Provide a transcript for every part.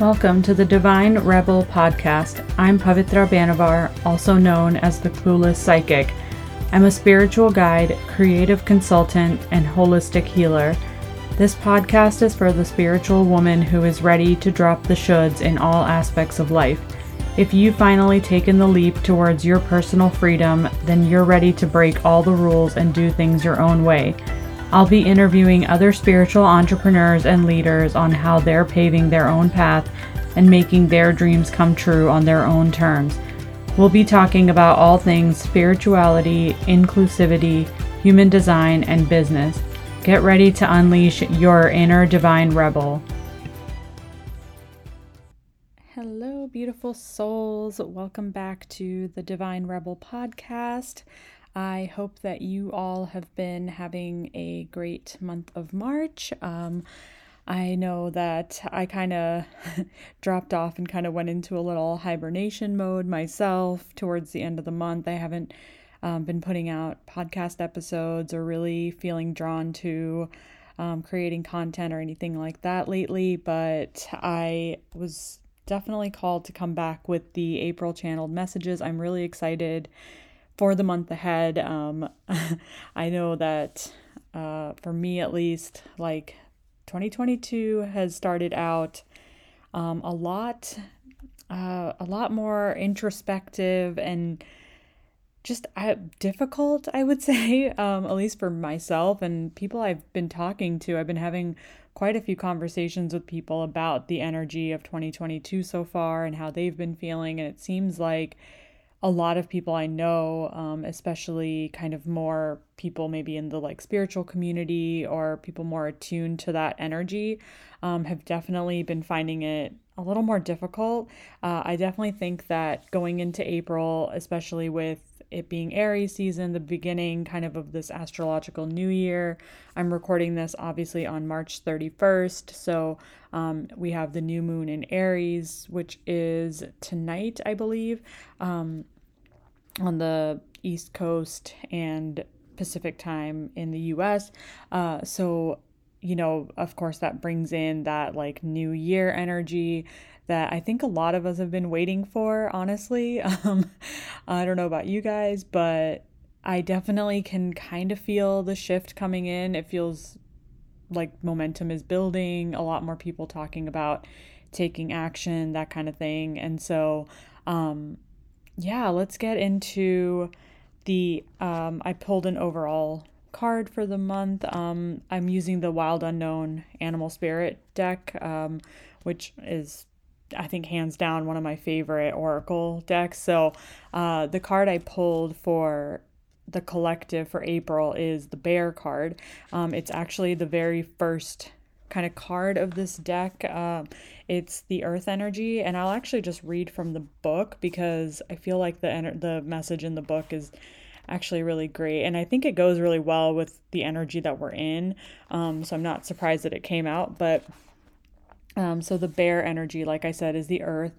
Welcome to the Divine Rebel podcast. I'm Pavitra Banavar, also known as the Clueless Psychic. I'm a spiritual guide, creative consultant, and holistic healer. This podcast is for the spiritual woman who is ready to drop the shoulds in all aspects of life. If you've finally taken the leap towards your personal freedom, then you're ready to break all the rules and do things your own way. I'll be interviewing other spiritual entrepreneurs and leaders on how they're paving their own path and making their dreams come true on their own terms. We'll be talking about all things spirituality, inclusivity, human design, and business. Get ready to unleash your inner divine rebel. Hello, beautiful souls. Welcome back to the Divine Rebel podcast. I hope that you all have been having a great month of March. Um, I know that I kind of dropped off and kind of went into a little hibernation mode myself towards the end of the month. I haven't um, been putting out podcast episodes or really feeling drawn to um, creating content or anything like that lately, but I was definitely called to come back with the April channeled messages. I'm really excited for the month ahead. Um, I know that uh, for me at least, like 2022 has started out um, a lot, uh, a lot more introspective and just uh, difficult, I would say, um, at least for myself and people I've been talking to. I've been having quite a few conversations with people about the energy of 2022 so far and how they've been feeling. And it seems like a lot of people I know, um, especially kind of more people maybe in the like spiritual community or people more attuned to that energy, um, have definitely been finding it a little more difficult. Uh, I definitely think that going into April, especially with it being Aries season, the beginning kind of of this astrological new year. I'm recording this obviously on March 31st. So um, we have the new moon in Aries, which is tonight, I believe, um, on the East Coast and Pacific time in the US. Uh, so you know, of course, that brings in that like new year energy that I think a lot of us have been waiting for, honestly. Um, I don't know about you guys, but I definitely can kind of feel the shift coming in. It feels like momentum is building, a lot more people talking about taking action, that kind of thing. And so, um, yeah, let's get into the. Um, I pulled an overall card for the month. Um, I'm using the Wild Unknown Animal Spirit deck, um, which is I think hands down one of my favorite Oracle decks. So uh, the card I pulled for the collective for April is the Bear card. Um, it's actually the very first kind of card of this deck. Um, it's the Earth energy, and I'll actually just read from the book because I feel like the ener- the message in the book is actually really great, and I think it goes really well with the energy that we're in. Um, so I'm not surprised that it came out, but um, so the bear energy, like I said, is the earth.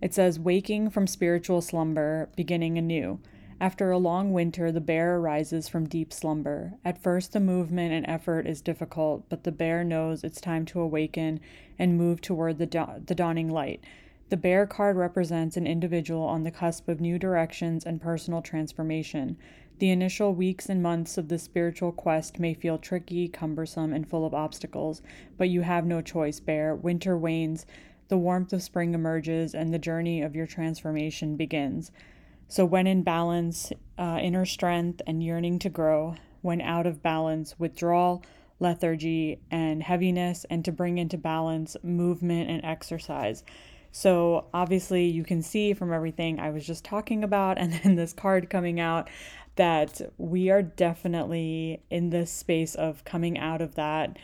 It says, waking from spiritual slumber, beginning anew. After a long winter, the bear arises from deep slumber. At first, the movement and effort is difficult, but the bear knows it's time to awaken and move toward the, da- the dawning light. The bear card represents an individual on the cusp of new directions and personal transformation. The initial weeks and months of the spiritual quest may feel tricky, cumbersome, and full of obstacles, but you have no choice, Bear. Winter wanes, the warmth of spring emerges, and the journey of your transformation begins. So, when in balance, uh, inner strength and yearning to grow, when out of balance, withdrawal, lethargy, and heaviness, and to bring into balance movement and exercise. So, obviously, you can see from everything I was just talking about, and then this card coming out that we are definitely in this space of coming out of that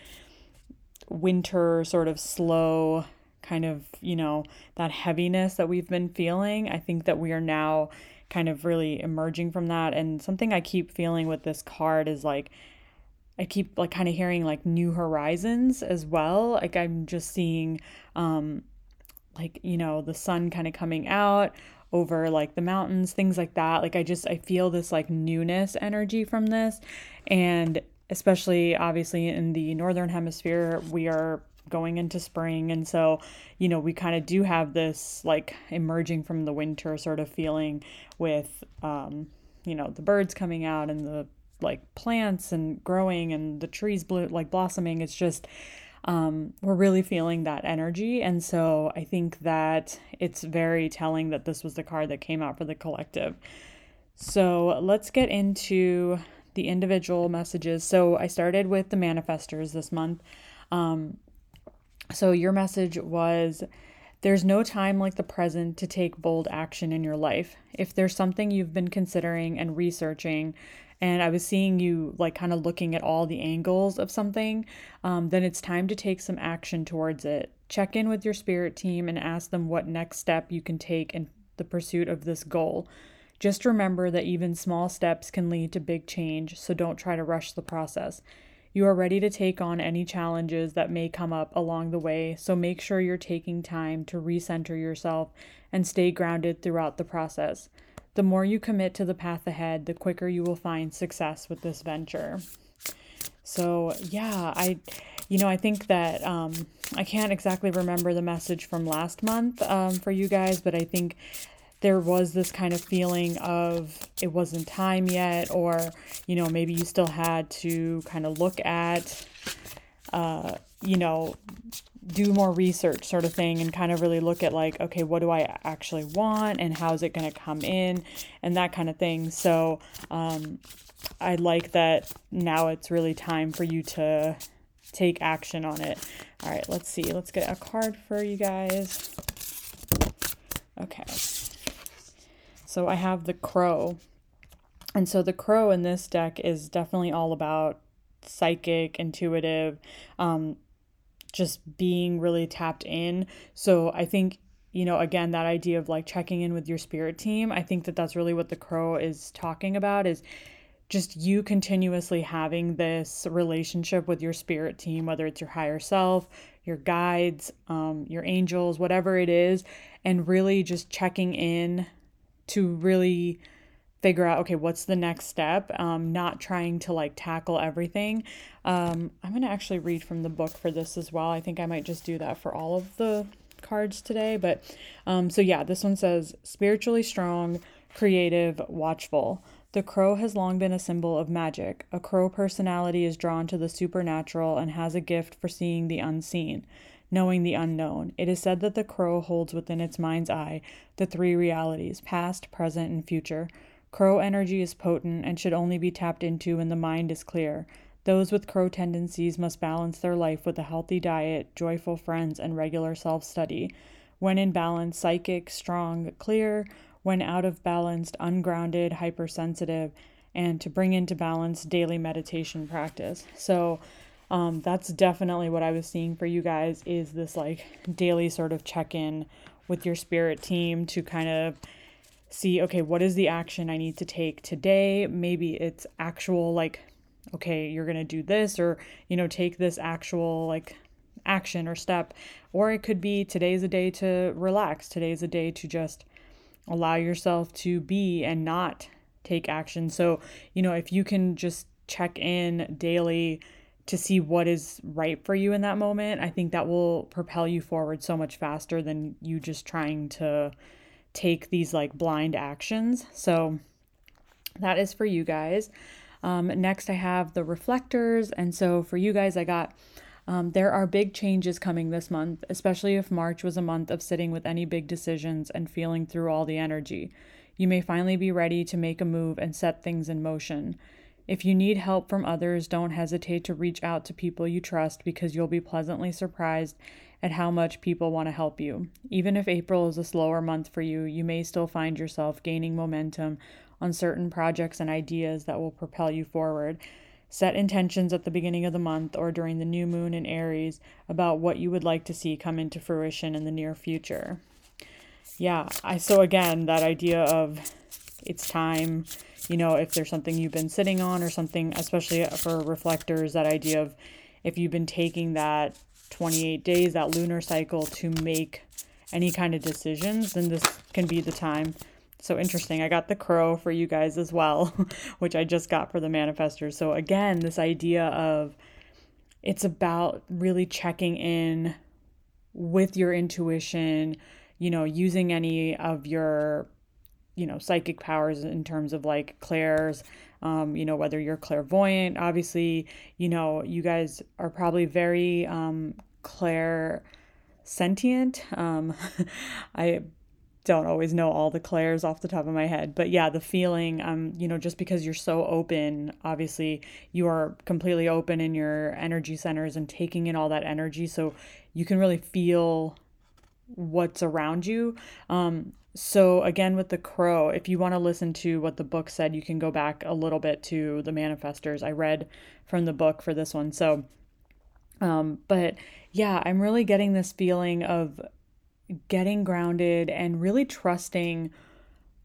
winter sort of slow kind of, you know, that heaviness that we've been feeling. I think that we are now kind of really emerging from that. And something I keep feeling with this card is like, I keep like kind of hearing like new horizons as well. Like I'm just seeing um like, you know, the sun kind of coming out over like the mountains, things like that. Like I just I feel this like newness energy from this and especially obviously in the northern hemisphere, we are going into spring. And so, you know, we kind of do have this like emerging from the winter sort of feeling with, um, you know, the birds coming out and the like plants and growing and the trees blue like blossoming. It's just, um, we're really feeling that energy. And so I think that it's very telling that this was the card that came out for the collective. So let's get into the individual messages. So I started with the manifestors this month. Um, so your message was there's no time like the present to take bold action in your life. If there's something you've been considering and researching, and I was seeing you like kind of looking at all the angles of something, um, then it's time to take some action towards it. Check in with your spirit team and ask them what next step you can take in the pursuit of this goal. Just remember that even small steps can lead to big change, so don't try to rush the process. You are ready to take on any challenges that may come up along the way, so make sure you're taking time to recenter yourself and stay grounded throughout the process. The more you commit to the path ahead, the quicker you will find success with this venture. So, yeah, I you know, I think that um, I can't exactly remember the message from last month um, for you guys, but I think there was this kind of feeling of it wasn't time yet, or, you know, maybe you still had to kind of look at, uh, you know, do more research sort of thing and kind of really look at like okay what do i actually want and how is it going to come in and that kind of thing. So um, i like that now it's really time for you to take action on it. All right let's see. Let's get a card for you guys. Okay so I have the crow. And so the crow in this deck is definitely all about psychic, intuitive, um, just being really tapped in. So I think, you know, again, that idea of like checking in with your spirit team, I think that that's really what the crow is talking about is just you continuously having this relationship with your spirit team, whether it's your higher self, your guides, um, your angels, whatever it is, and really just checking in to really figure out okay what's the next step? Um, not trying to like tackle everything. Um, i'm going to actually read from the book for this as well. I think i might just do that for all of the cards today but um, so yeah this one says spiritually strong creative watchful. The crow has long been a symbol of magic. A crow personality is drawn to the supernatural and has a gift for seeing the unseen knowing the unknown. It is said that the crow holds within its mind's eye the three realities past, present, and future. Crow energy is potent and should only be tapped into when the mind is clear. Those with crow tendencies must balance their life with a healthy diet, joyful friends, and regular self study. When in balance, psychic, strong, clear. When out of balance, ungrounded, hypersensitive, and to bring into balance daily meditation practice. So, um, that's definitely what I was seeing for you guys is this like daily sort of check in with your spirit team to kind of see okay what is the action I need to take today? Maybe it's actual like okay you're going to do this or you know take this actual like action or step. Or it could be today's a day to relax. Today's a day to just allow yourself to be and not take action. So you know if you can just check in daily to see what is right for you in that moment, I think that will propel you forward so much faster than you just trying to take these like blind actions. So that is for you guys. Um, next, I have the reflectors. And so for you guys, I got um, there are big changes coming this month, especially if March was a month of sitting with any big decisions and feeling through all the energy. You may finally be ready to make a move and set things in motion. If you need help from others, don't hesitate to reach out to people you trust because you'll be pleasantly surprised at how much people want to help you. Even if April is a slower month for you, you may still find yourself gaining momentum on certain projects and ideas that will propel you forward. Set intentions at the beginning of the month or during the new moon in Aries about what you would like to see come into fruition in the near future. Yeah, I so again that idea of it's time you know, if there's something you've been sitting on or something, especially for reflectors, that idea of if you've been taking that 28 days, that lunar cycle to make any kind of decisions, then this can be the time. So interesting. I got the crow for you guys as well, which I just got for the manifestors. So again, this idea of it's about really checking in with your intuition, you know, using any of your, you know, psychic powers in terms of like clairs, um, you know, whether you're clairvoyant, obviously, you know, you guys are probably very um, clair sentient. Um, I don't always know all the clairs off the top of my head but yeah the feeling um you know just because you're so open obviously you are completely open in your energy centers and taking in all that energy so you can really feel what's around you um so again with the crow if you want to listen to what the book said you can go back a little bit to the manifestors. I read from the book for this one so um but yeah i'm really getting this feeling of getting grounded and really trusting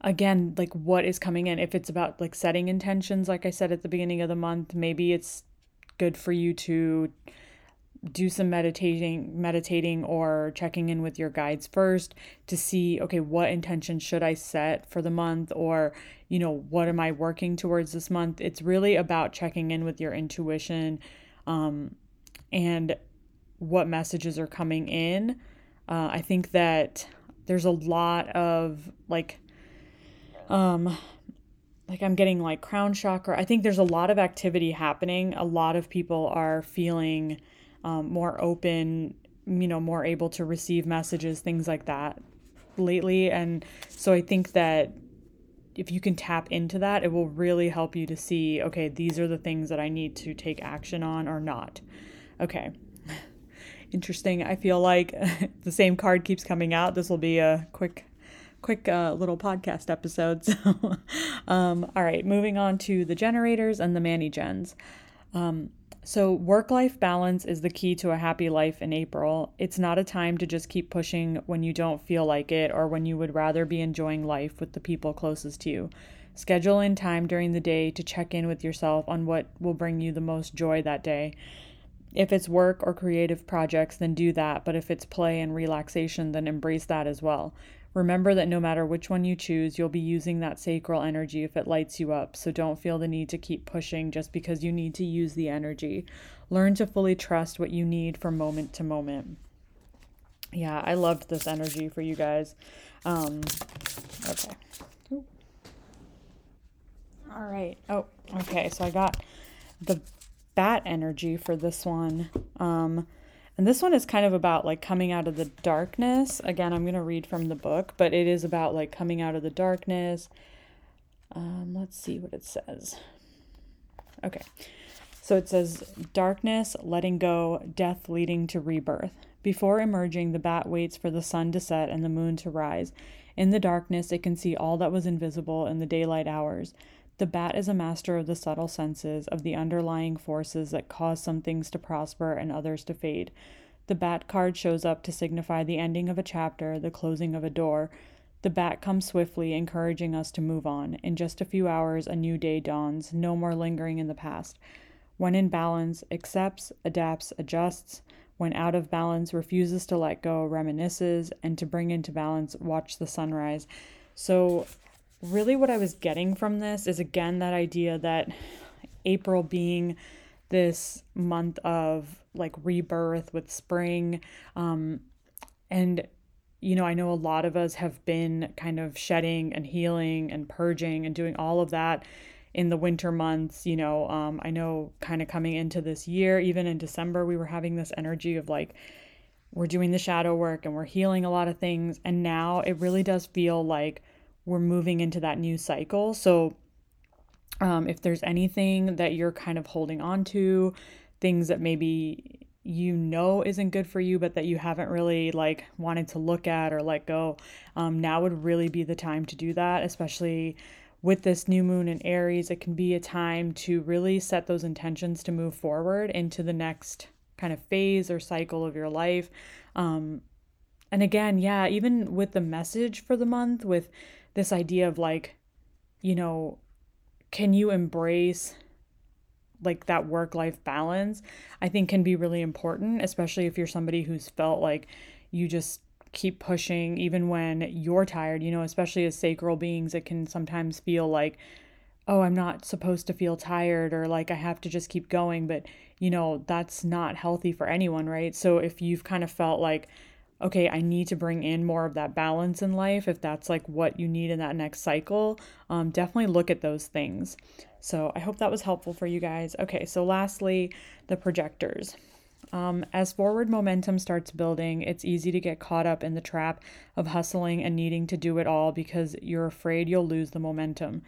again like what is coming in. If it's about like setting intentions like i said at the beginning of the month maybe it's good for you to do some meditating meditating or checking in with your guides first to see okay what intention should i set for the month or you know what am i working towards this month it's really about checking in with your intuition um, and what messages are coming in uh, I think that there's a lot of like, um, like I'm getting like crown chakra. I think there's a lot of activity happening. A lot of people are feeling um, more open, you know, more able to receive messages, things like that lately. And so I think that if you can tap into that, it will really help you to see okay, these are the things that I need to take action on or not. Okay interesting. I feel like the same card keeps coming out. This will be a quick quick uh, little podcast episode. So, um, all right, moving on to the generators and the Mani Gens. Um, so, work life balance is the key to a happy life in April. It's not a time to just keep pushing when you don't feel like it or when you would rather be enjoying life with the people closest to you. Schedule in time during the day to check in with yourself on what will bring you the most joy that day. If it's work or creative projects, then do that. But if it's play and relaxation, then embrace that as well. Remember that no matter which one you choose, you'll be using that sacral energy if it lights you up. So don't feel the need to keep pushing just because you need to use the energy. Learn to fully trust what you need from moment to moment. Yeah, I loved this energy for you guys. Um, okay. All right. Oh, okay. So I got the bat energy for this one. Um, and this one is kind of about like coming out of the darkness. Again, I'm going to read from the book, but it is about like coming out of the darkness. Um, let's see what it says. Okay. So it says darkness, letting go, death leading to rebirth. Before emerging, the bat waits for the sun to set and the moon to rise. In the darkness, it can see all that was invisible in the daylight hours. The bat is a master of the subtle senses, of the underlying forces that cause some things to prosper and others to fade. The bat card shows up to signify the ending of a chapter, the closing of a door. The bat comes swiftly, encouraging us to move on. In just a few hours, a new day dawns, no more lingering in the past. When in balance, accepts, adapts, adjusts. When out of balance, refuses to let go, reminisces, and to bring into balance, watch the sunrise. So really what I was getting from this is again that idea that April being this month of like rebirth with spring um and you know, I know a lot of us have been kind of shedding and healing and purging and doing all of that in the winter months. You know, um, I know kind of coming into this year, even in December, we were having this energy of like, we're doing the shadow work and we're healing a lot of things. And now it really does feel like we're moving into that new cycle. So, um, if there's anything that you're kind of holding on to, things that maybe you know isn't good for you, but that you haven't really like wanted to look at or let go, um, now would really be the time to do that, especially with this new moon in Aries. It can be a time to really set those intentions to move forward into the next kind of phase or cycle of your life. Um, and again, yeah, even with the message for the month, with this idea of like, you know, can you embrace like that work life balance? I think can be really important, especially if you're somebody who's felt like you just keep pushing even when you're tired, you know, especially as sacral beings, it can sometimes feel like oh, I'm not supposed to feel tired or like I have to just keep going. But, you know, that's not healthy for anyone, right? So if you've kind of felt like, okay, I need to bring in more of that balance in life, if that's like what you need in that next cycle, um, definitely look at those things. So I hope that was helpful for you guys. Okay, so lastly, the projectors. Um, as forward momentum starts building, it's easy to get caught up in the trap of hustling and needing to do it all because you're afraid you'll lose the momentum.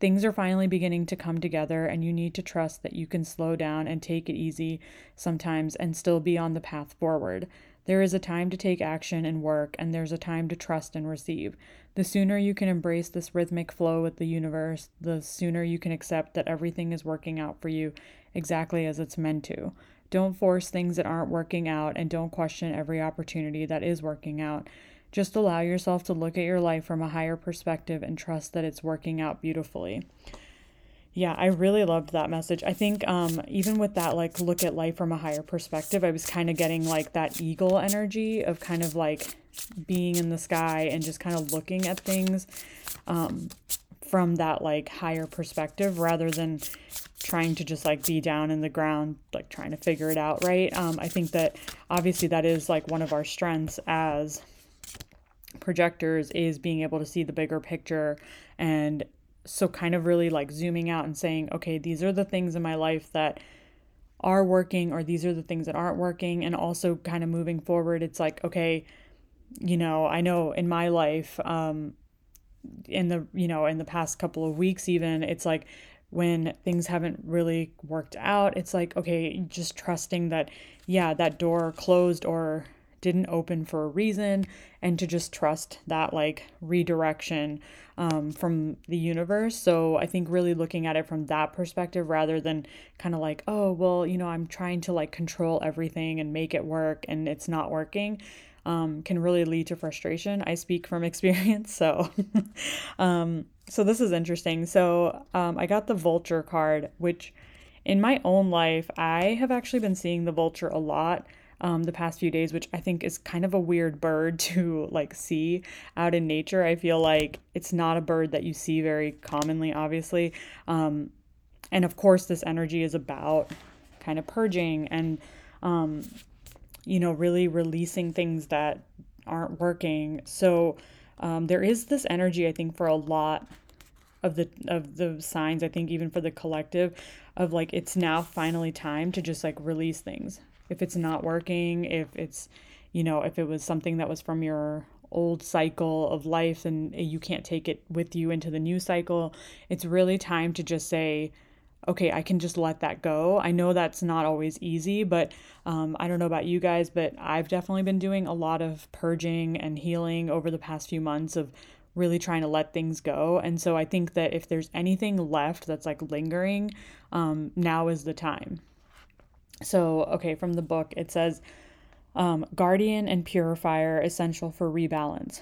Things are finally beginning to come together, and you need to trust that you can slow down and take it easy sometimes and still be on the path forward. There is a time to take action and work, and there's a time to trust and receive. The sooner you can embrace this rhythmic flow with the universe, the sooner you can accept that everything is working out for you exactly as it's meant to. Don't force things that aren't working out, and don't question every opportunity that is working out. Just allow yourself to look at your life from a higher perspective and trust that it's working out beautifully. Yeah, I really loved that message. I think um, even with that, like, look at life from a higher perspective, I was kind of getting like that eagle energy of kind of like being in the sky and just kind of looking at things um, from that like higher perspective rather than trying to just like be down in the ground, like trying to figure it out, right? Um, I think that obviously that is like one of our strengths as projectors is being able to see the bigger picture and so kind of really like zooming out and saying okay these are the things in my life that are working or these are the things that aren't working and also kind of moving forward it's like okay you know i know in my life um in the you know in the past couple of weeks even it's like when things haven't really worked out it's like okay just trusting that yeah that door closed or didn't open for a reason and to just trust that like redirection um, from the universe. So i think really looking at it from that perspective rather than kind of like oh well you know i'm trying to like control everything and make it work and it's not working um, can really lead to frustration. I speak from experience so um, so this is interesting. So um, i got the vulture card which in my own life i have actually been seeing the vulture a lot um, the past few days, which I think is kind of a weird bird to like see out in nature. I feel like it's not a bird that you see very commonly, obviously. Um, and of course, this energy is about kind of purging and, um, you know, really releasing things that aren't working. So um, there is this energy, I think, for a lot of the of the signs i think even for the collective of like it's now finally time to just like release things if it's not working, if it's, you know, if it was something that was from your old cycle of life and you can't take it with you into the new cycle, it's really time to just say, okay, I can just let that go. I know that's not always easy, but um, I don't know about you guys, but I've definitely been doing a lot of purging and healing over the past few months of really trying to let things go. And so I think that if there's anything left that's like lingering, um, now is the time. So, okay, from the book, it says um, guardian and purifier essential for rebalance.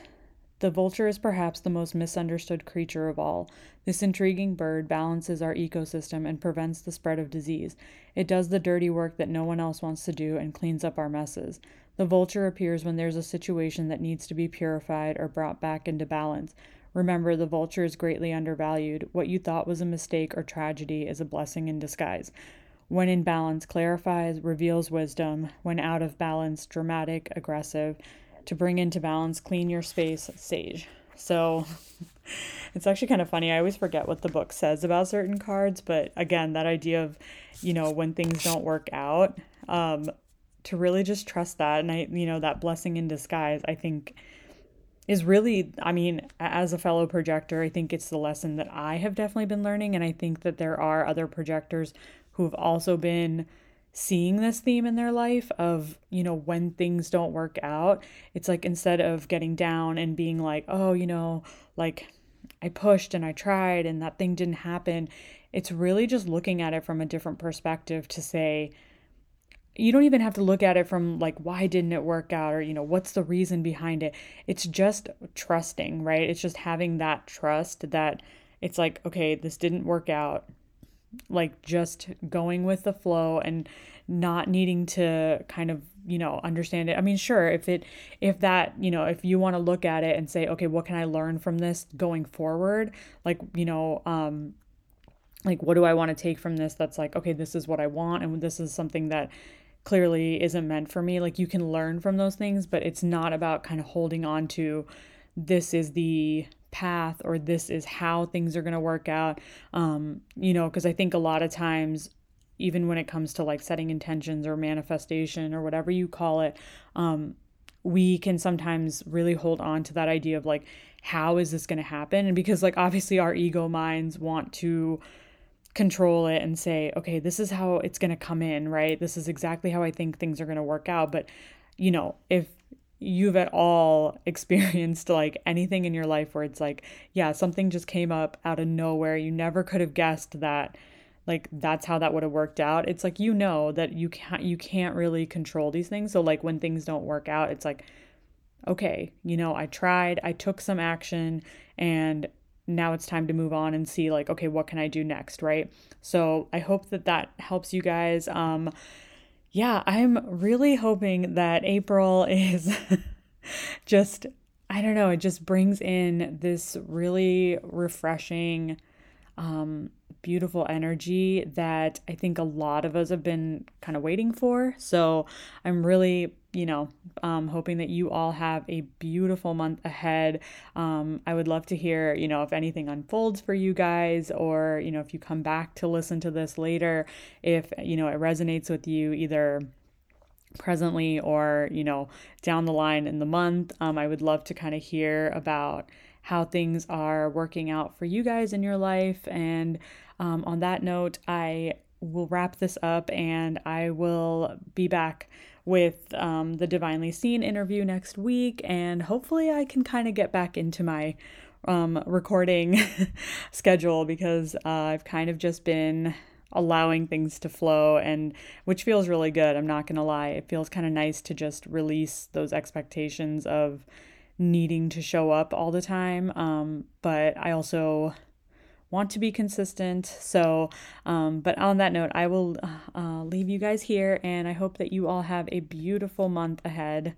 The vulture is perhaps the most misunderstood creature of all. This intriguing bird balances our ecosystem and prevents the spread of disease. It does the dirty work that no one else wants to do and cleans up our messes. The vulture appears when there's a situation that needs to be purified or brought back into balance. Remember, the vulture is greatly undervalued. What you thought was a mistake or tragedy is a blessing in disguise. When in balance, clarifies, reveals wisdom. When out of balance, dramatic, aggressive. To bring into balance, clean your space, sage. So it's actually kind of funny. I always forget what the book says about certain cards, but again, that idea of, you know, when things don't work out, um, to really just trust that and I, you know, that blessing in disguise, I think is really, I mean, as a fellow projector, I think it's the lesson that I have definitely been learning. And I think that there are other projectors who have also been seeing this theme in their life of, you know, when things don't work out, it's like instead of getting down and being like, oh, you know, like I pushed and I tried and that thing didn't happen, it's really just looking at it from a different perspective to say, you don't even have to look at it from like why didn't it work out? or you know what's the reason behind it? It's just trusting right? It's just having that trust that it's like okay this didn't work out like just going with the flow and not needing to kind of you know understand it. I mean sure if it if that you know if you want to look at it and say okay what can i learn from this going forward? Like you know um like what do I want to take from this that's like okay this is what I want and this is something that clearly isn't meant for me. Like you can learn from those things but it's not about kind of holding on to this is the path or this is how things are going to work out um you know because I think a lot of times even when it comes to like setting intentions or manifestation or whatever you call it um we can sometimes really hold on to that idea of like how is this going to happen and because like obviously our ego minds want to control it and say, okay, this is how it's going to come in, right? This is exactly how I think things are going to work out. But, you know, if you've at all experienced like anything in your life where it's like, yeah, something just came up out of nowhere, you never could have guessed that like that's how that would have worked out. It's like you know that you can't you can't really control these things. So like when things don't work out it's like okay you know i tried i took some action and now it's time to move on and see like okay what can i do next right? So i hope that that helps you guys. Um yeah i'm really hoping that april is just i don't know it just brings in this really refreshing um beautiful energy that I think a lot of us have been kind of waiting for. So I'm really, you know, um, hoping that you all have a beautiful month ahead. Um, I would love to hear, you know, if anything unfolds for you guys, or, you know, if you come back to listen to this later, if, you know, it resonates with you either presently or you know down the line in the month um, i would love to kind of hear about how things are working out for you guys in your life and um, on that note, I will wrap this up and I will be back with um, the Divinely Seen interview next week. And hopefully, I can kind of get back into my um, recording schedule because uh, I've kind of just been allowing things to flow and which feels really good i'm not going to lie it feels kind of nice to just release those expectations of needing to show up all the time um, but i also want to be consistent. So, um, but on that note, I will uh, leave you guys here and I hope that you all have a beautiful month ahead.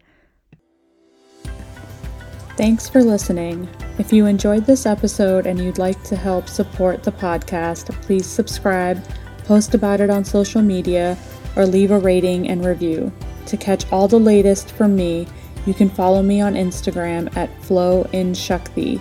Thanks for listening. If you enjoyed this episode and you'd like to help support the podcast, please subscribe, post about it on social media, or leave a rating and review. To catch all the latest from me, you can follow me on Instagram at Flow in Shakti.